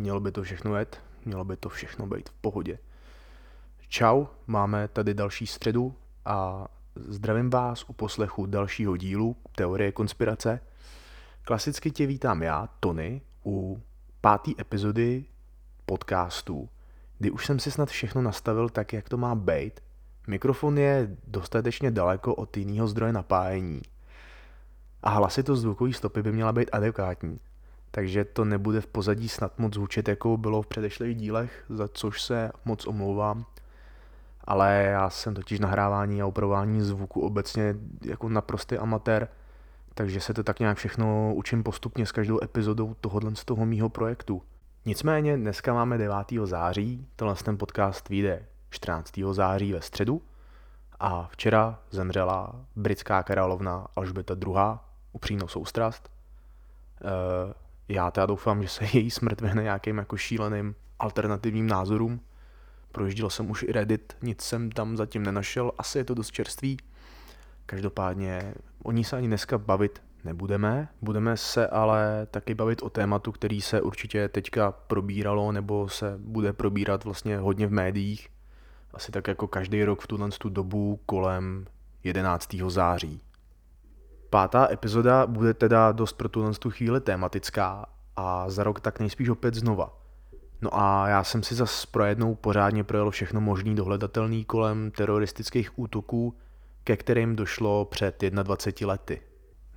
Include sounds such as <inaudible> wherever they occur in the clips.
mělo by to všechno jet, mělo by to všechno být v pohodě. Čau, máme tady další středu a zdravím vás u poslechu dalšího dílu Teorie konspirace. Klasicky tě vítám já, Tony, u páté epizody podcastu, kdy už jsem si snad všechno nastavil tak, jak to má být. Mikrofon je dostatečně daleko od jiného zdroje napájení. A hlasitost zvukové stopy by měla být adekvátní takže to nebude v pozadí snad moc zvučet, jako bylo v předešlých dílech, za což se moc omlouvám. Ale já jsem totiž nahrávání a upravování zvuku obecně jako naprostý amatér, takže se to tak nějak všechno učím postupně s každou epizodou tohohle z toho mýho projektu. Nicméně dneska máme 9. září, tenhle ten podcast vyjde 14. září ve středu a včera zemřela britská královna Alžběta II. upřímnou soustrast. E, já teda doufám, že se její smrt vyhne nějakým jako šíleným alternativním názorům. Projížděl jsem už i Reddit, nic jsem tam zatím nenašel, asi je to dost čerstvý. Každopádně o ní se ani dneska bavit nebudeme. Budeme se ale taky bavit o tématu, který se určitě teďka probíralo nebo se bude probírat vlastně hodně v médiích. Asi tak jako každý rok v tuhle tu dobu kolem 11. září. Pátá epizoda bude teda dost pro tuhle tu chvíli tématická a za rok tak nejspíš opět znova. No a já jsem si zas projednou pořádně projel všechno možný dohledatelný kolem teroristických útoků, ke kterým došlo před 21 lety.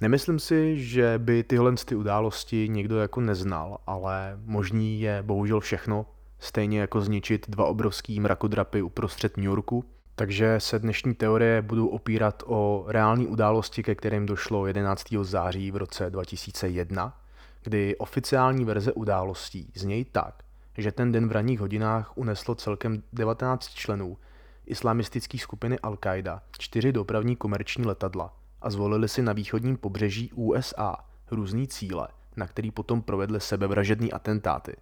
Nemyslím si, že by tyhle ty události někdo jako neznal, ale možný je bohužel všechno, stejně jako zničit dva obrovský mrakodrapy uprostřed New Yorku – takže se dnešní teorie budou opírat o reální události, ke kterým došlo 11. září v roce 2001, kdy oficiální verze událostí znějí tak, že ten den v ranních hodinách uneslo celkem 19 členů islamistické skupiny Al-Qaida čtyři dopravní komerční letadla a zvolili si na východním pobřeží USA různý cíle, na který potom provedli sebevražedný atentáty.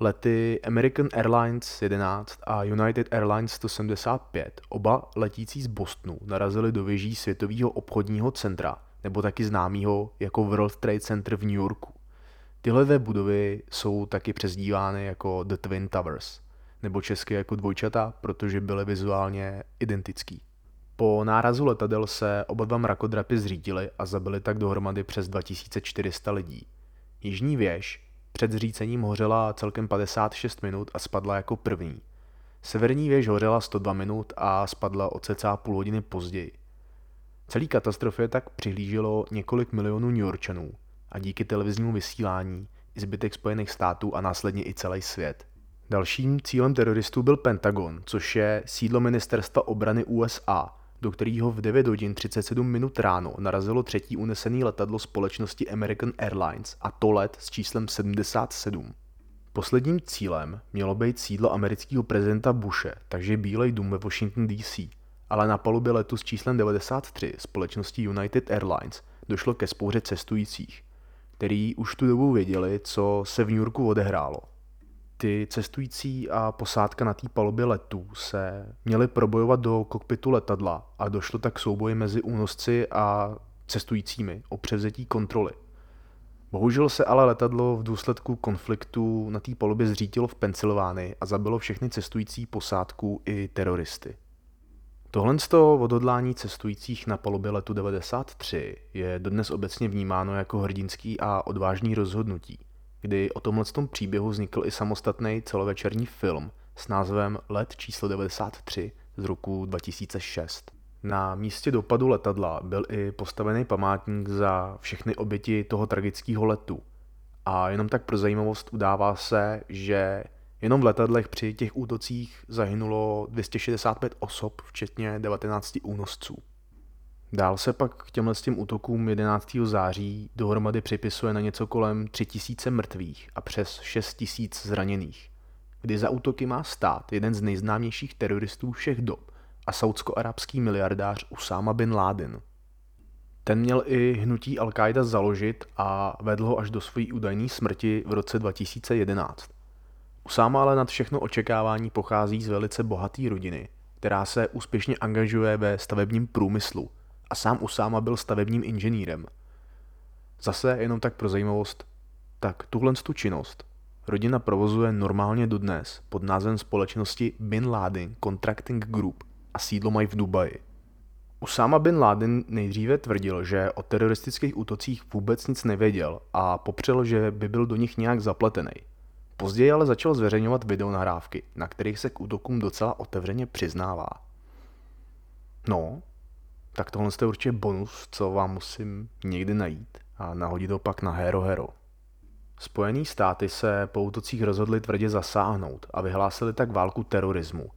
Lety American Airlines 11 a United Airlines 175, oba letící z Bostonu, narazily do věží Světového obchodního centra, nebo taky známého jako World Trade Center v New Yorku. Tyhle dvě budovy jsou taky přezdívány jako The Twin Towers, nebo česky jako dvojčata, protože byly vizuálně identický. Po nárazu letadel se oba dva mrakodrapy zřítily a zabili tak dohromady přes 2400 lidí. Jižní věž, před zřícením hořela celkem 56 minut a spadla jako první. Severní věž hořela 102 minut a spadla o cca půl hodiny později. Celý katastrofě tak přihlíželo několik milionů New Yorkčanů a díky televiznímu vysílání i zbytek Spojených států a následně i celý svět. Dalším cílem teroristů byl Pentagon, což je sídlo ministerstva obrany USA, do kterého v 9 hodin 37 minut ráno narazilo třetí unesený letadlo společnosti American Airlines a to let s číslem 77. Posledním cílem mělo být sídlo amerického prezidenta Bushe, takže Bílej dům ve Washington DC, ale na palubě letu s číslem 93 společnosti United Airlines došlo ke spouře cestujících, který už tu dobu věděli, co se v New Yorku odehrálo ty cestující a posádka na té palubě letu se měli probojovat do kokpitu letadla a došlo tak k souboji mezi únosci a cestujícími o převzetí kontroly. Bohužel se ale letadlo v důsledku konfliktu na té palubě zřítilo v Pensylvánii a zabilo všechny cestující posádku i teroristy. Tohle z toho odhodlání cestujících na palubě letu 93 je dodnes obecně vnímáno jako hrdinský a odvážný rozhodnutí kdy o tomhle tom příběhu vznikl i samostatný celovečerní film s názvem Let číslo 93 z roku 2006. Na místě dopadu letadla byl i postavený památník za všechny oběti toho tragického letu. A jenom tak pro zajímavost udává se, že jenom v letadlech při těch útocích zahynulo 265 osob, včetně 19 únosců. Dál se pak k těmhle tím útokům 11. září dohromady připisuje na něco kolem 3000 mrtvých a přes 6000 zraněných, kdy za útoky má stát jeden z nejznámějších teroristů všech dob a saudsko-arabský miliardář Usama bin Laden. Ten měl i hnutí Al-Qaida založit a vedl ho až do své údajné smrti v roce 2011. Usama ale nad všechno očekávání pochází z velice bohaté rodiny, která se úspěšně angažuje ve stavebním průmyslu – a sám Usáma byl stavebním inženýrem. Zase jenom tak pro zajímavost, tak tuhle tu činnost rodina provozuje normálně dodnes pod názvem společnosti Bin Laden Contracting Group a sídlo mají v Dubaji. Usama bin Laden nejdříve tvrdil, že o teroristických útocích vůbec nic nevěděl a popřel, že by byl do nich nějak zapletený. Později ale začal zveřejňovat videonahrávky, na kterých se k útokům docela otevřeně přiznává. No, tak tohle je určitě bonus, co vám musím někdy najít a nahodit ho pak na Hero Hero. Spojený státy se po útocích rozhodli tvrdě zasáhnout a vyhlásili tak válku terorismu,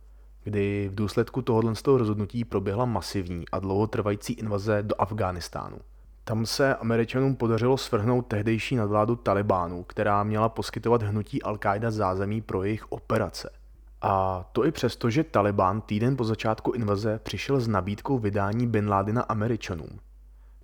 kdy v důsledku tohoto z toho rozhodnutí proběhla masivní a dlouhotrvající invaze do Afghánistánu. Tam se Američanům podařilo svrhnout tehdejší nadvládu Talibánu, která měla poskytovat hnutí Al-Qaida zázemí pro jejich operace. A to i přesto, že Taliban týden po začátku invaze přišel s nabídkou vydání Bin Ládina Američanům.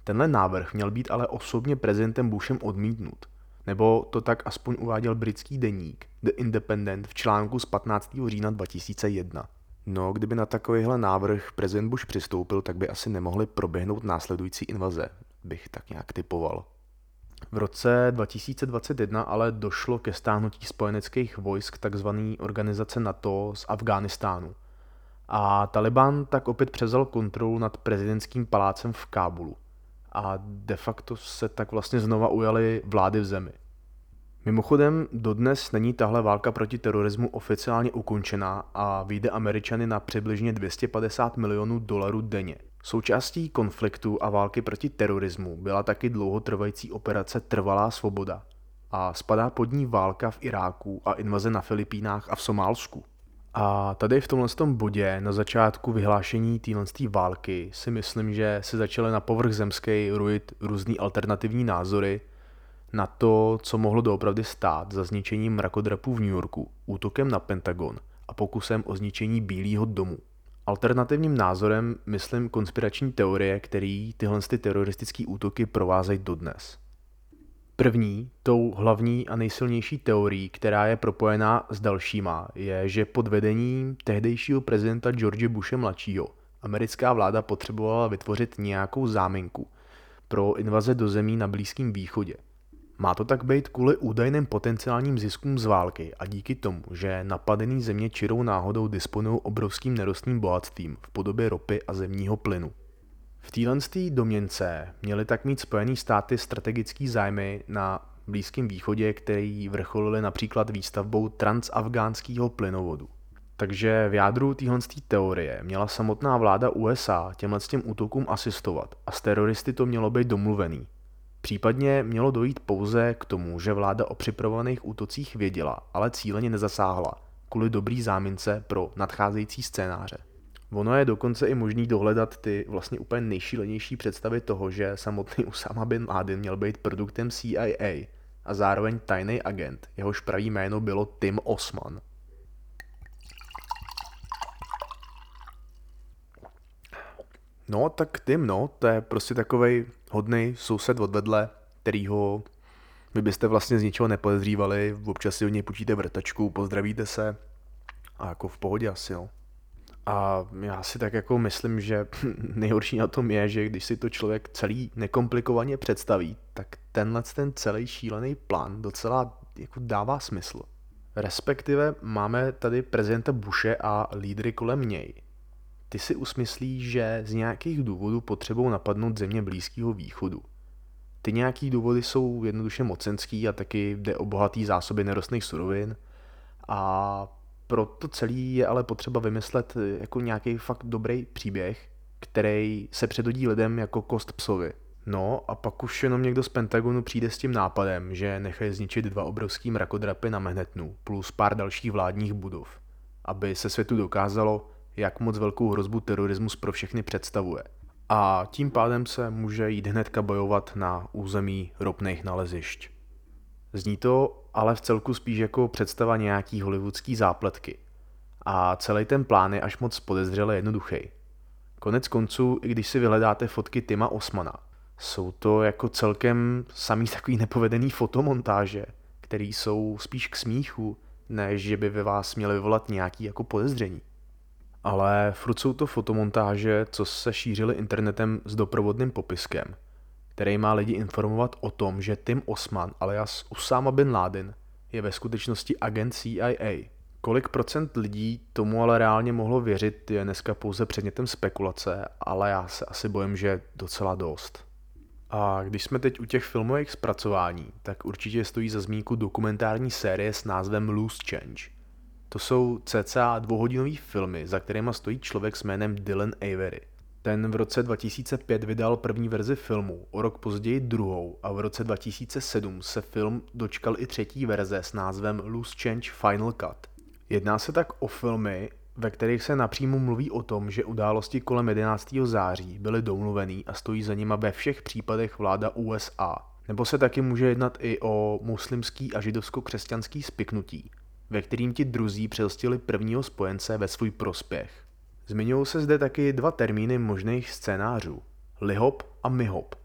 Tenhle návrh měl být ale osobně prezidentem Bushem odmítnut. Nebo to tak aspoň uváděl britský deník The Independent v článku z 15. října 2001. No, kdyby na takovýhle návrh prezident Bush přistoupil, tak by asi nemohly proběhnout následující invaze, bych tak nějak typoval. V roce 2021 ale došlo ke stáhnutí spojeneckých vojsk tzv. organizace NATO z Afghánistánu. A Taliban tak opět převzal kontrolu nad prezidentským palácem v Kábulu. A de facto se tak vlastně znova ujali vlády v zemi. Mimochodem, dodnes není tahle válka proti terorismu oficiálně ukončená a vyjde Američany na přibližně 250 milionů dolarů denně. Součástí konfliktu a války proti terorismu byla taky dlouhotrvající operace Trvalá svoboda a spadá pod ní válka v Iráku a invaze na Filipínách a v Somálsku. A tady v tomhle tom bodě na začátku vyhlášení téhle války si myslím, že se začaly na povrch zemský rujit různý alternativní názory na to, co mohlo doopravdy stát za zničením mrakodrapů v New Yorku, útokem na Pentagon a pokusem o zničení Bílého domu. Alternativním názorem myslím konspirační teorie, který tyhle ty teroristické útoky provázejí dodnes. První, tou hlavní a nejsilnější teorií, která je propojená s dalšíma, je, že pod vedením tehdejšího prezidenta George Bushe mladšího americká vláda potřebovala vytvořit nějakou záminku pro invaze do zemí na Blízkém východě. Má to tak být kvůli údajným potenciálním ziskům z války a díky tomu, že napadený země čirou náhodou disponují obrovským nerostným bohatstvím v podobě ropy a zemního plynu. V téhle domněnce měly tak mít Spojené státy strategický zájmy na Blízkém východě, který vrcholili například výstavbou transafgánského plynovodu. Takže v jádru téhle teorie měla samotná vláda USA těmhle těm útokům asistovat a s teroristy to mělo být domluvený. Případně mělo dojít pouze k tomu, že vláda o připravovaných útocích věděla, ale cíleně nezasáhla, kvůli dobrý zámince pro nadcházející scénáře. Ono je dokonce i možný dohledat ty vlastně úplně nejšílenější představy toho, že samotný <laughs> Usama bin Laden měl být produktem CIA a zároveň tajný agent, jehož pravý jméno bylo Tim Osman. No, tak Tim, no, to je prostě takovej hodný soused od vedle, kterýho vy byste vlastně z ničeho nepodezřívali, občas si od něj počíte vrtačku, pozdravíte se a jako v pohodě asi, no. A já si tak jako myslím, že <laughs> nejhorší na tom je, že když si to člověk celý nekomplikovaně představí, tak tenhle ten celý šílený plán docela jako dává smysl. Respektive máme tady prezidenta Bushe a lídry kolem něj. Ty si usmyslí, že z nějakých důvodů potřebou napadnout země Blízkého východu. Ty nějaký důvody jsou jednoduše mocenský a taky jde o bohatý zásoby nerostných surovin a pro to celý je ale potřeba vymyslet eh, jako nějaký fakt dobrý příběh, který se předodí lidem jako kost psovi. No a pak už jenom někdo z Pentagonu přijde s tím nápadem, že nechají zničit dva obrovský mrakodrapy na Manhattanu plus pár dalších vládních budov, aby se světu dokázalo, jak moc velkou hrozbu terorismus pro všechny představuje. A tím pádem se může jít hnedka bojovat na území ropných nalezišť. Zní to ale v celku spíš jako představa nějaký hollywoodský zápletky. A celý ten plán je až moc podezřele jednoduchý. Konec konců, i když si vyhledáte fotky Tima Osmana, jsou to jako celkem samý takový nepovedený fotomontáže, které jsou spíš k smíchu, než že by ve vás měly vyvolat nějaký jako podezření. Ale furt jsou to fotomontáže, co se šířily internetem s doprovodným popiskem – který má lidi informovat o tom, že Tim Osman alias Usama bin Laden je ve skutečnosti agent CIA. Kolik procent lidí tomu ale reálně mohlo věřit, je dneska pouze předmětem spekulace, ale já se asi bojím, že docela dost. A když jsme teď u těch filmových zpracování, tak určitě stojí za zmínku dokumentární série s názvem Loose Change. To jsou cca dvouhodinové filmy, za kterými stojí člověk s jménem Dylan Avery. Ten v roce 2005 vydal první verzi filmu, o rok později druhou a v roce 2007 se film dočkal i třetí verze s názvem Loose Change Final Cut. Jedná se tak o filmy, ve kterých se napřímo mluví o tom, že události kolem 11. září byly domluvený a stojí za nima ve všech případech vláda USA. Nebo se taky může jednat i o muslimský a židovsko-křesťanský spiknutí, ve kterým ti druzí přelstili prvního spojence ve svůj prospěch. Zmiňují se zde taky dva termíny možných scénářů. Lihop a mihop.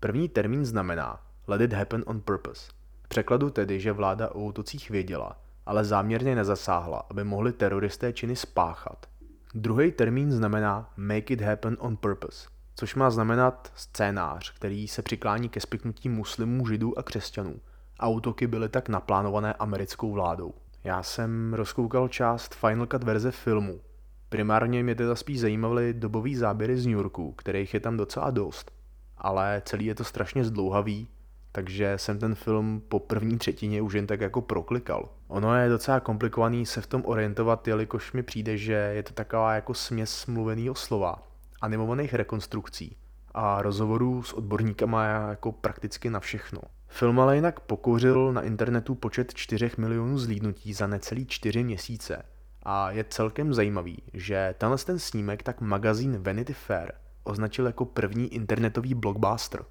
První termín znamená let it happen on purpose. V překladu tedy, že vláda o útocích věděla, ale záměrně nezasáhla, aby mohli teroristé činy spáchat. Druhý termín znamená make it happen on purpose, což má znamenat scénář, který se přiklání ke spiknutí muslimů, židů a křesťanů. A útoky byly tak naplánované americkou vládou. Já jsem rozkoukal část Final Cut verze filmu. Primárně mě teda spíš zajímaly dobový záběry z New Yorku, kterých je tam docela dost. Ale celý je to strašně zdlouhavý takže jsem ten film po první třetině už jen tak jako proklikal. Ono je docela komplikovaný se v tom orientovat, jelikož mi přijde, že je to taková jako směs mluveného slova, animovaných rekonstrukcí a rozhovorů s odborníkama jako prakticky na všechno. Film ale jinak pokouřil na internetu počet 4 milionů zlídnutí za necelý 4 měsíce. A je celkem zajímavý, že tenhle ten snímek tak magazín Vanity Fair označil jako první internetový blockbuster.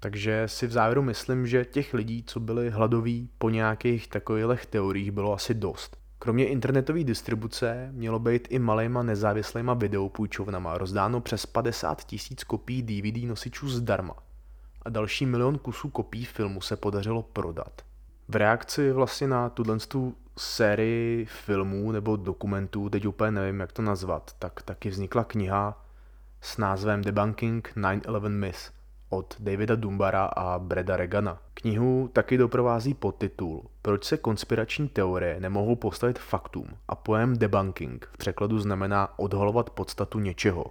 Takže si v závěru myslím, že těch lidí, co byli hladoví po nějakých takových teoriích, bylo asi dost. Kromě internetové distribuce mělo být i malýma nezávislýma videopůjčovnama rozdáno přes 50 tisíc kopií DVD nosičů zdarma a další milion kusů kopií filmu se podařilo prodat. V reakci vlastně na tuhle sérii filmů nebo dokumentů, teď úplně nevím, jak to nazvat, tak taky vznikla kniha s názvem Debunking 9-11 Myth, od Davida Dumbara a Breda Regana. Knihu taky doprovází podtitul Proč se konspirační teorie nemohou postavit faktům a pojem debunking v překladu znamená odhalovat podstatu něčeho.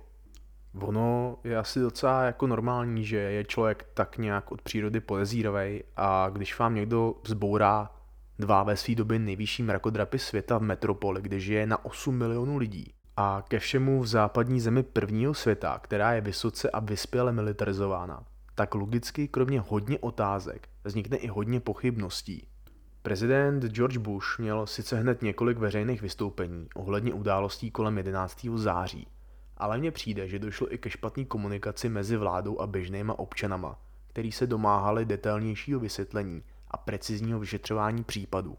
Ono je asi docela jako normální, že je člověk tak nějak od přírody podezíravý a když vám někdo vzbourá dva ve své době nejvyšší mrakodrapy světa v metropoli, kde žije na 8 milionů lidí, a ke všemu v západní zemi prvního světa, která je vysoce a vyspěle militarizována, tak logicky kromě hodně otázek vznikne i hodně pochybností. Prezident George Bush měl sice hned několik veřejných vystoupení ohledně událostí kolem 11. září, ale mně přijde, že došlo i ke špatné komunikaci mezi vládou a běžnýma občanama, který se domáhali detailnějšího vysvětlení a precizního vyšetřování případů.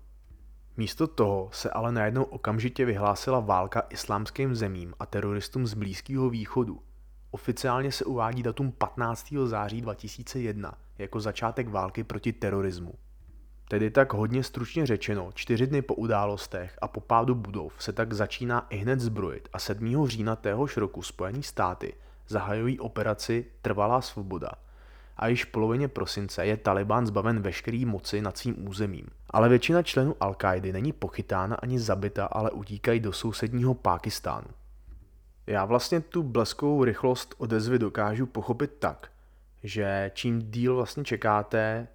Místo toho se ale najednou okamžitě vyhlásila válka islámským zemím a teroristům z Blízkého východu. Oficiálně se uvádí datum 15. září 2001 jako začátek války proti terorismu. Tedy tak hodně stručně řečeno, čtyři dny po událostech a po pádu budov se tak začíná i hned zbrojit a 7. října téhož roku Spojené státy zahajují operaci Trvalá svoboda – a již v polovině prosince je Taliban zbaven veškerý moci nad svým územím. Ale většina členů al není pochytána ani zabita, ale utíkají do sousedního Pákistánu. Já vlastně tu bleskovou rychlost odezvy dokážu pochopit tak, že čím díl vlastně čekáte,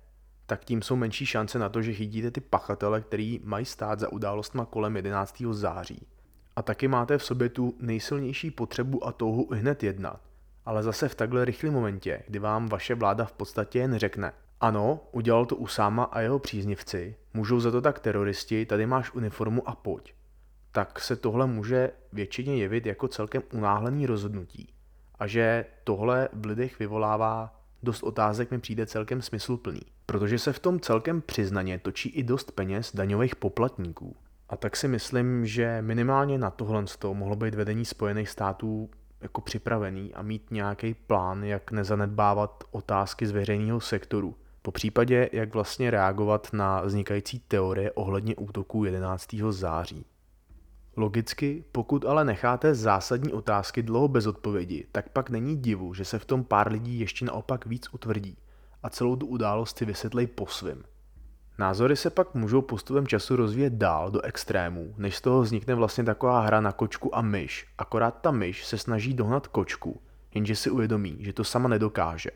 tak tím jsou menší šance na to, že chytíte ty pachatele, který mají stát za událostma kolem 11. září. A taky máte v sobě tu nejsilnější potřebu a touhu hned jednat ale zase v takhle rychlém momentě, kdy vám vaše vláda v podstatě jen řekne, ano, udělal to Usáma a jeho příznivci, můžou za to tak teroristi, tady máš uniformu a pojď. Tak se tohle může většině jevit jako celkem unáhlený rozhodnutí. A že tohle v lidech vyvolává dost otázek mi přijde celkem smysluplný. Protože se v tom celkem přiznaně točí i dost peněz daňových poplatníků. A tak si myslím, že minimálně na tohle mohlo být vedení Spojených států jako připravený a mít nějaký plán, jak nezanedbávat otázky z veřejného sektoru. Po případě, jak vlastně reagovat na vznikající teorie ohledně útoků 11. září. Logicky, pokud ale necháte zásadní otázky dlouho bez odpovědi, tak pak není divu, že se v tom pár lidí ještě naopak víc utvrdí a celou tu událost si vysvětlej po svým. Názory se pak můžou postupem času rozvíjet dál do extrémů, než z toho vznikne vlastně taková hra na kočku a myš. Akorát ta myš se snaží dohnat kočku, jenže si uvědomí, že to sama nedokáže.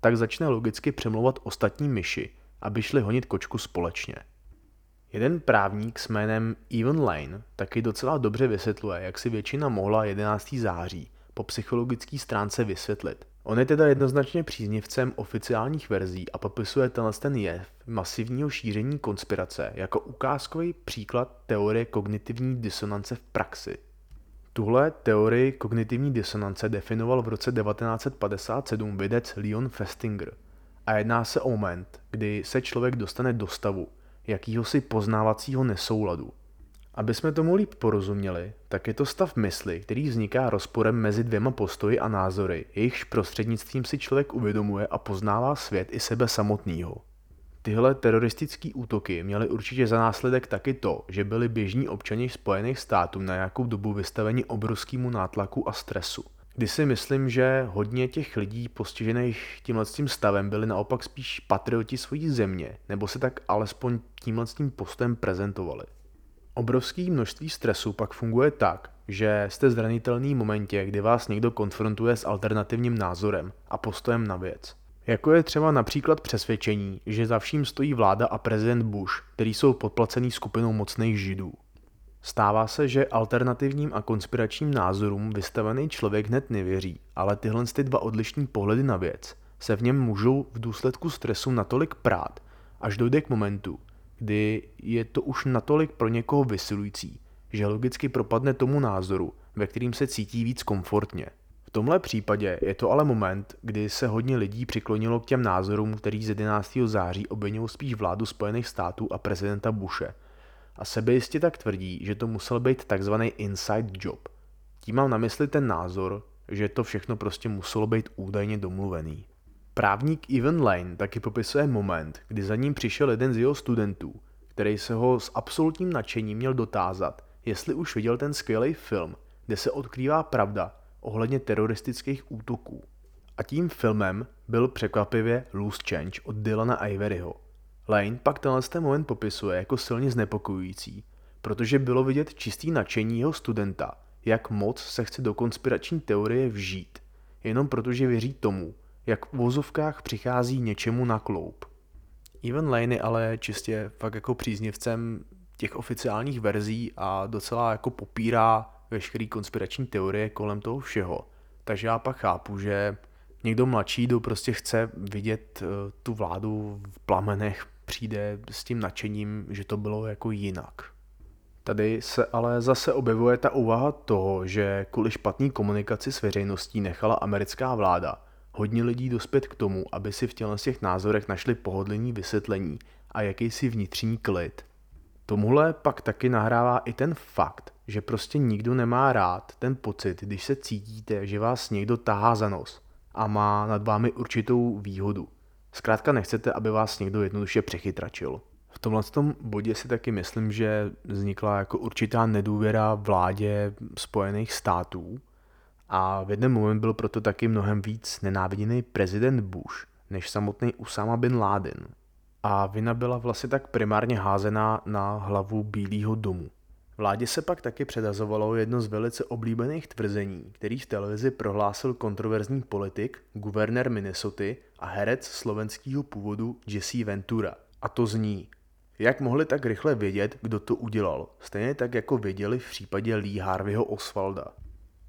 Tak začne logicky přemlouvat ostatní myši, aby šli honit kočku společně. Jeden právník s jménem Evan Lane taky docela dobře vysvětluje, jak si většina mohla 11. září po psychologické stránce vysvětlit. On je teda jednoznačně příznivcem oficiálních verzí a popisuje tenhle ten jev masivního šíření konspirace jako ukázkový příklad teorie kognitivní disonance v praxi. Tuhle teorii kognitivní disonance definoval v roce 1957 vědec Leon Festinger a jedná se o moment, kdy se člověk dostane do stavu jakýhosi poznávacího nesouladu, aby jsme tomu líp porozuměli, tak je to stav mysli, který vzniká rozporem mezi dvěma postoji a názory, jejichž prostřednictvím si člověk uvědomuje a poznává svět i sebe samotného. Tyhle teroristické útoky měly určitě za následek taky to, že byli běžní občani Spojených států na nějakou dobu vystaveni obrovskému nátlaku a stresu. Kdy si myslím, že hodně těch lidí postižených tímhle tím stavem byli naopak spíš patrioti svojí země, nebo se tak alespoň tímhle tím postem prezentovali. Obrovské množství stresu pak funguje tak, že jste zranitelný v momentě, kdy vás někdo konfrontuje s alternativním názorem a postojem na věc. Jako je třeba například přesvědčení, že za vším stojí vláda a prezident Bush, který jsou podplacený skupinou mocných židů. Stává se, že alternativním a konspiračním názorům vystavený člověk hned nevěří, ale tyhle ty dva odlišní pohledy na věc se v něm můžou v důsledku stresu natolik prát, až dojde k momentu, kdy je to už natolik pro někoho vysilující, že logicky propadne tomu názoru, ve kterým se cítí víc komfortně. V tomhle případě je to ale moment, kdy se hodně lidí přiklonilo k těm názorům, který z 11. září obvinují spíš vládu Spojených států a prezidenta Bushe. A sebejistě tak tvrdí, že to musel být takzvaný inside job. Tím mám na mysli ten názor, že to všechno prostě muselo být údajně domluvený. Právník Evan Lane taky popisuje moment, kdy za ním přišel jeden z jeho studentů, který se ho s absolutním nadšením měl dotázat, jestli už viděl ten skvělý film, kde se odkrývá pravda ohledně teroristických útoků. A tím filmem byl překvapivě Loose Change od Dylana Averyho. Lane pak tenhle ten moment popisuje jako silně znepokojující, protože bylo vidět čistý nadšení jeho studenta, jak moc se chce do konspirační teorie vžít, jenom protože věří tomu, jak v vozovkách přichází něčemu na kloup. Even Lane je ale čistě fakt jako příznivcem těch oficiálních verzí a docela jako popírá veškerý konspirační teorie kolem toho všeho. Takže já pak chápu, že někdo mladší, kdo prostě chce vidět eh, tu vládu v plamenech, přijde s tím nadšením, že to bylo jako jinak. Tady se ale zase objevuje ta úvaha toho, že kvůli špatný komunikaci s veřejností nechala americká vláda hodně lidí dospět k tomu, aby si v těchto těch názorech našli pohodlný vysvětlení a jakýsi vnitřní klid. Tomuhle pak taky nahrává i ten fakt, že prostě nikdo nemá rád ten pocit, když se cítíte, že vás někdo tahá za nos a má nad vámi určitou výhodu. Zkrátka nechcete, aby vás někdo jednoduše přechytračil. V tomhle tom bodě si taky myslím, že vznikla jako určitá nedůvěra vládě Spojených států, a v jeden moment byl proto taky mnohem víc nenáviděný prezident Bush než samotný Usama bin Laden. A vina byla vlastně tak primárně házená na hlavu Bílého domu. Vládě se pak taky předazovalo jedno z velice oblíbených tvrzení, který v televizi prohlásil kontroverzní politik, guvernér Minnesota a herec slovenského původu Jesse Ventura. A to zní, jak mohli tak rychle vědět, kdo to udělal, stejně tak jako věděli v případě Lee Harveyho Oswalda.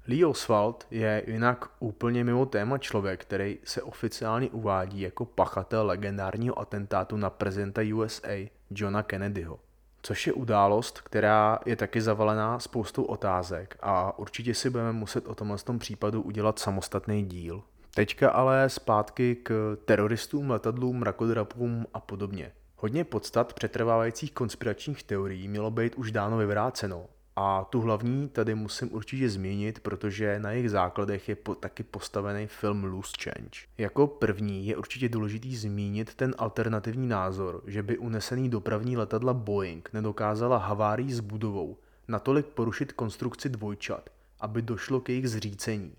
Lee Oswald je jinak úplně mimo téma člověk, který se oficiálně uvádí jako pachatel legendárního atentátu na prezidenta USA Johna Kennedyho. Což je událost, která je taky zavalená spoustou otázek a určitě si budeme muset o tomhle tom případu udělat samostatný díl. Teďka ale zpátky k teroristům, letadlům, rakodrapům a podobně. Hodně podstat přetrvávajících konspiračních teorií mělo být už dávno vyvráceno a tu hlavní tady musím určitě zmínit, protože na jejich základech je po, taky postavený film Loose Change. Jako první je určitě důležitý zmínit ten alternativní názor, že by unesený dopravní letadla Boeing nedokázala havárii s budovou natolik porušit konstrukci dvojčat, aby došlo k jejich zřícení.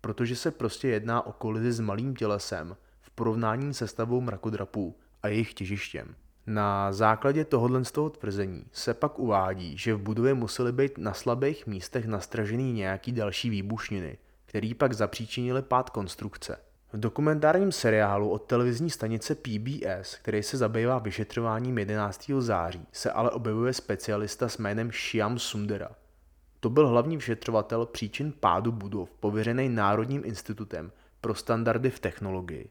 Protože se prostě jedná o kolizi s malým tělesem v porovnání se stavou mrakodrapů a jejich těžištěm. Na základě tohohle z toho tvrzení se pak uvádí, že v budově musely být na slabých místech nastražený nějaký další výbušniny, který pak zapříčinili pád konstrukce. V dokumentárním seriálu od televizní stanice PBS, který se zabývá vyšetřováním 11. září, se ale objevuje specialista s jménem Shyam Sundera. To byl hlavní vyšetřovatel příčin pádu budov, pověřený Národním institutem pro standardy v technologii.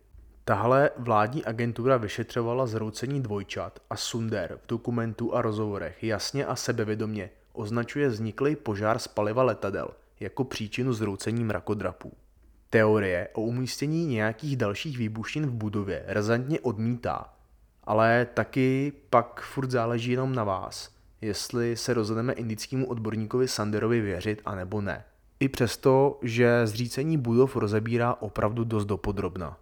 Tahle vládní agentura vyšetřovala zroucení dvojčat a Sunder v dokumentu a rozhovorech jasně a sebevědomě označuje vzniklý požár z paliva letadel jako příčinu zroucení mrakodrapů. Teorie o umístění nějakých dalších výbušnin v budově razantně odmítá, ale taky pak furt záleží jenom na vás, jestli se rozhodneme indickému odborníkovi Sanderovi věřit a nebo ne. I přesto, že zřícení budov rozebírá opravdu dost dopodrobna.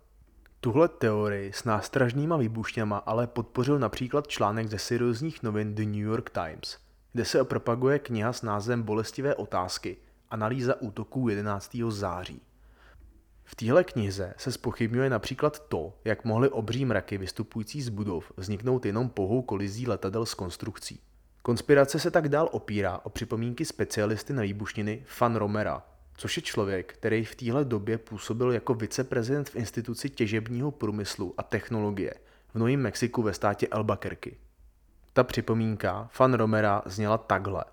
Tuhle teorii s nástražnýma výbušněma ale podpořil například článek ze seriózních novin The New York Times, kde se propaguje kniha s názvem Bolestivé otázky – analýza útoků 11. září. V téhle knize se spochybňuje například to, jak mohly obří mraky vystupující z budov vzniknout jenom pohou kolizí letadel s konstrukcí. Konspirace se tak dál opírá o připomínky specialisty na výbušniny Fan Romera, což je člověk, který v téhle době působil jako viceprezident v instituci těžebního průmyslu a technologie v Novém Mexiku ve státě Albuquerque. Ta připomínka Fan Romera zněla takhle.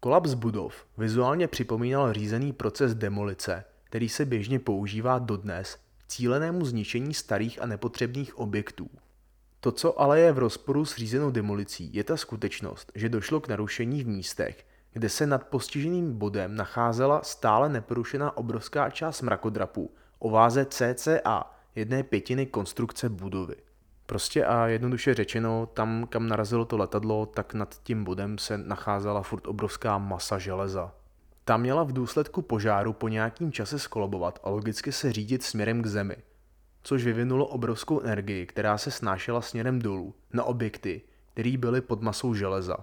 Kolaps budov vizuálně připomínal řízený proces demolice, který se běžně používá dodnes k cílenému zničení starých a nepotřebných objektů. To, co ale je v rozporu s řízenou demolicí, je ta skutečnost, že došlo k narušení v místech, kde se nad postiženým bodem nacházela stále neporušená obrovská část mrakodrapu o váze cca jedné pětiny konstrukce budovy. Prostě a jednoduše řečeno, tam, kam narazilo to letadlo, tak nad tím bodem se nacházela furt obrovská masa železa. Ta měla v důsledku požáru po nějakým čase skolobovat a logicky se řídit směrem k zemi, což vyvinulo obrovskou energii, která se snášela směrem dolů na objekty, které byly pod masou železa.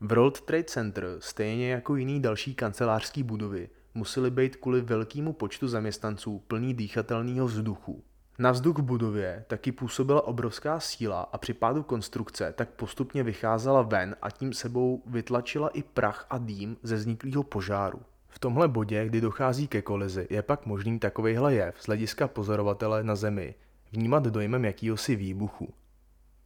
World Trade Center, stejně jako jiný další kancelářský budovy, musely být kvůli velkému počtu zaměstnanců plný dýchatelného vzduchu. Na vzduch v budově taky působila obrovská síla a při pádu konstrukce tak postupně vycházela ven a tím sebou vytlačila i prach a dým ze vzniklého požáru. V tomhle bodě, kdy dochází ke kolizi, je pak možný takovejhle jev z hlediska pozorovatele na Zemi vnímat dojmem jakýhosi výbuchu.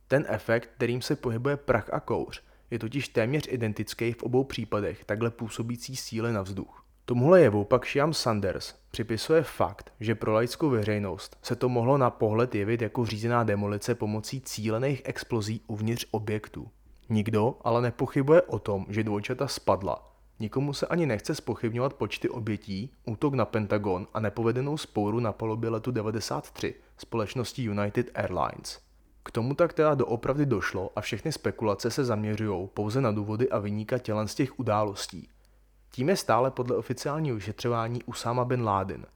Ten efekt, kterým se pohybuje prach a kouř, je totiž téměř identický v obou případech takhle působící síly na vzduch. Tomuhle jevu pak Shiam Sanders připisuje fakt, že pro laickou veřejnost se to mohlo na pohled jevit jako řízená demolice pomocí cílených explozí uvnitř objektu. Nikdo ale nepochybuje o tom, že dvojčata spadla. Nikomu se ani nechce spochybňovat počty obětí, útok na Pentagon a nepovedenou spouru na palubě letu 93 společnosti United Airlines. K tomu tak teda doopravdy došlo a všechny spekulace se zaměřují pouze na důvody a vyníka tělen z těch událostí. Tím je stále podle oficiálního vyšetřování Usama bin Laden.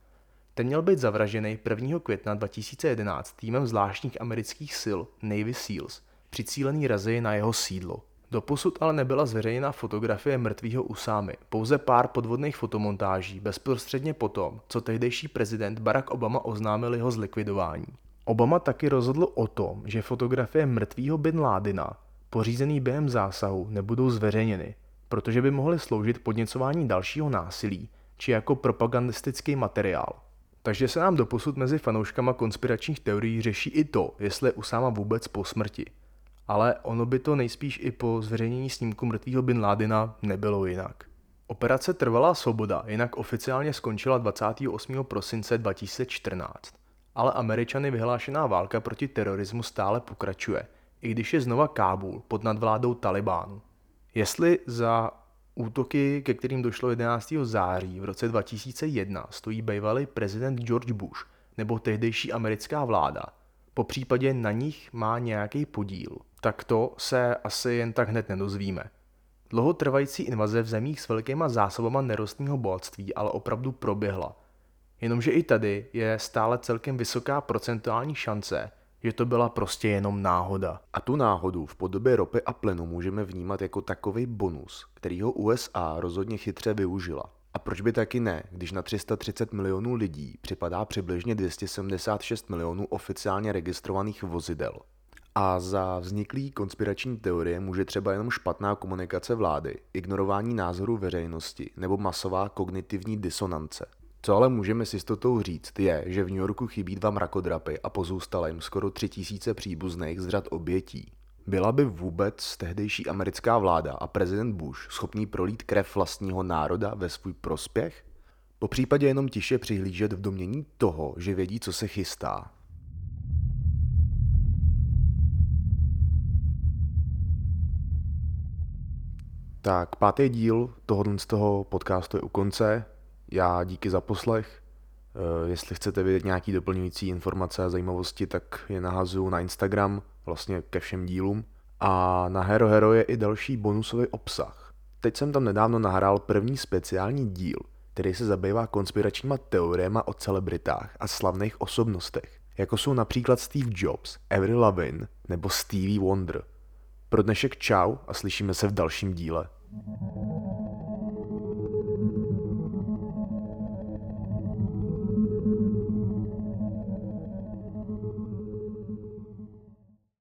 Ten měl být zavražený 1. května 2011 týmem zvláštních amerických sil Navy SEALs při cílený razy na jeho sídlo. Doposud ale nebyla zveřejněna fotografie mrtvého Usámy, pouze pár podvodných fotomontáží bezprostředně potom, co tehdejší prezident Barack Obama oznámil jeho zlikvidování. Obama taky rozhodl o tom, že fotografie mrtvého Bin Ládina, pořízený během zásahu, nebudou zveřejněny, protože by mohly sloužit podněcování dalšího násilí či jako propagandistický materiál. Takže se nám doposud mezi fanouškama konspiračních teorií řeší i to, jestli je Usáma vůbec po smrti. Ale ono by to nejspíš i po zveřejnění snímku mrtvého Bin Ládina nebylo jinak. Operace Trvalá svoboda jinak oficiálně skončila 28. prosince 2014 ale Američany vyhlášená válka proti terorismu stále pokračuje, i když je znova Kábul pod nadvládou Talibánu. Jestli za útoky, ke kterým došlo 11. září v roce 2001, stojí bývalý prezident George Bush nebo tehdejší americká vláda, po případě na nich má nějaký podíl, tak to se asi jen tak hned nedozvíme. Dlouhotrvající invaze v zemích s velkýma zásobama nerostního bohatství ale opravdu proběhla – Jenomže i tady je stále celkem vysoká procentuální šance, že to byla prostě jenom náhoda. A tu náhodu v podobě ropy a plynu můžeme vnímat jako takový bonus, který ho USA rozhodně chytře využila. A proč by taky ne, když na 330 milionů lidí připadá přibližně 276 milionů oficiálně registrovaných vozidel. A za vzniklý konspirační teorie může třeba jenom špatná komunikace vlády, ignorování názorů veřejnosti nebo masová kognitivní disonance. Co ale můžeme s jistotou říct, je, že v New Yorku chybí dva mrakodrapy a pozůstalo jim skoro tři tisíce příbuzných z řad obětí. Byla by vůbec tehdejší americká vláda a prezident Bush schopný prolít krev vlastního národa ve svůj prospěch? Po případě jenom tiše přihlížet v domění toho, že vědí, co se chystá. Tak pátý díl tohohle z toho podcastu je u konce. Já díky za poslech. Eh, jestli chcete vědět nějaký doplňující informace a zajímavosti, tak je nahazuju na Instagram, vlastně ke všem dílům. A na Hero Hero je i další bonusový obsah. Teď jsem tam nedávno nahrál první speciální díl, který se zabývá konspiračníma teoriemi o celebritách a slavných osobnostech, jako jsou například Steve Jobs, Avril Lavigne nebo Stevie Wonder. Pro dnešek čau a slyšíme se v dalším díle.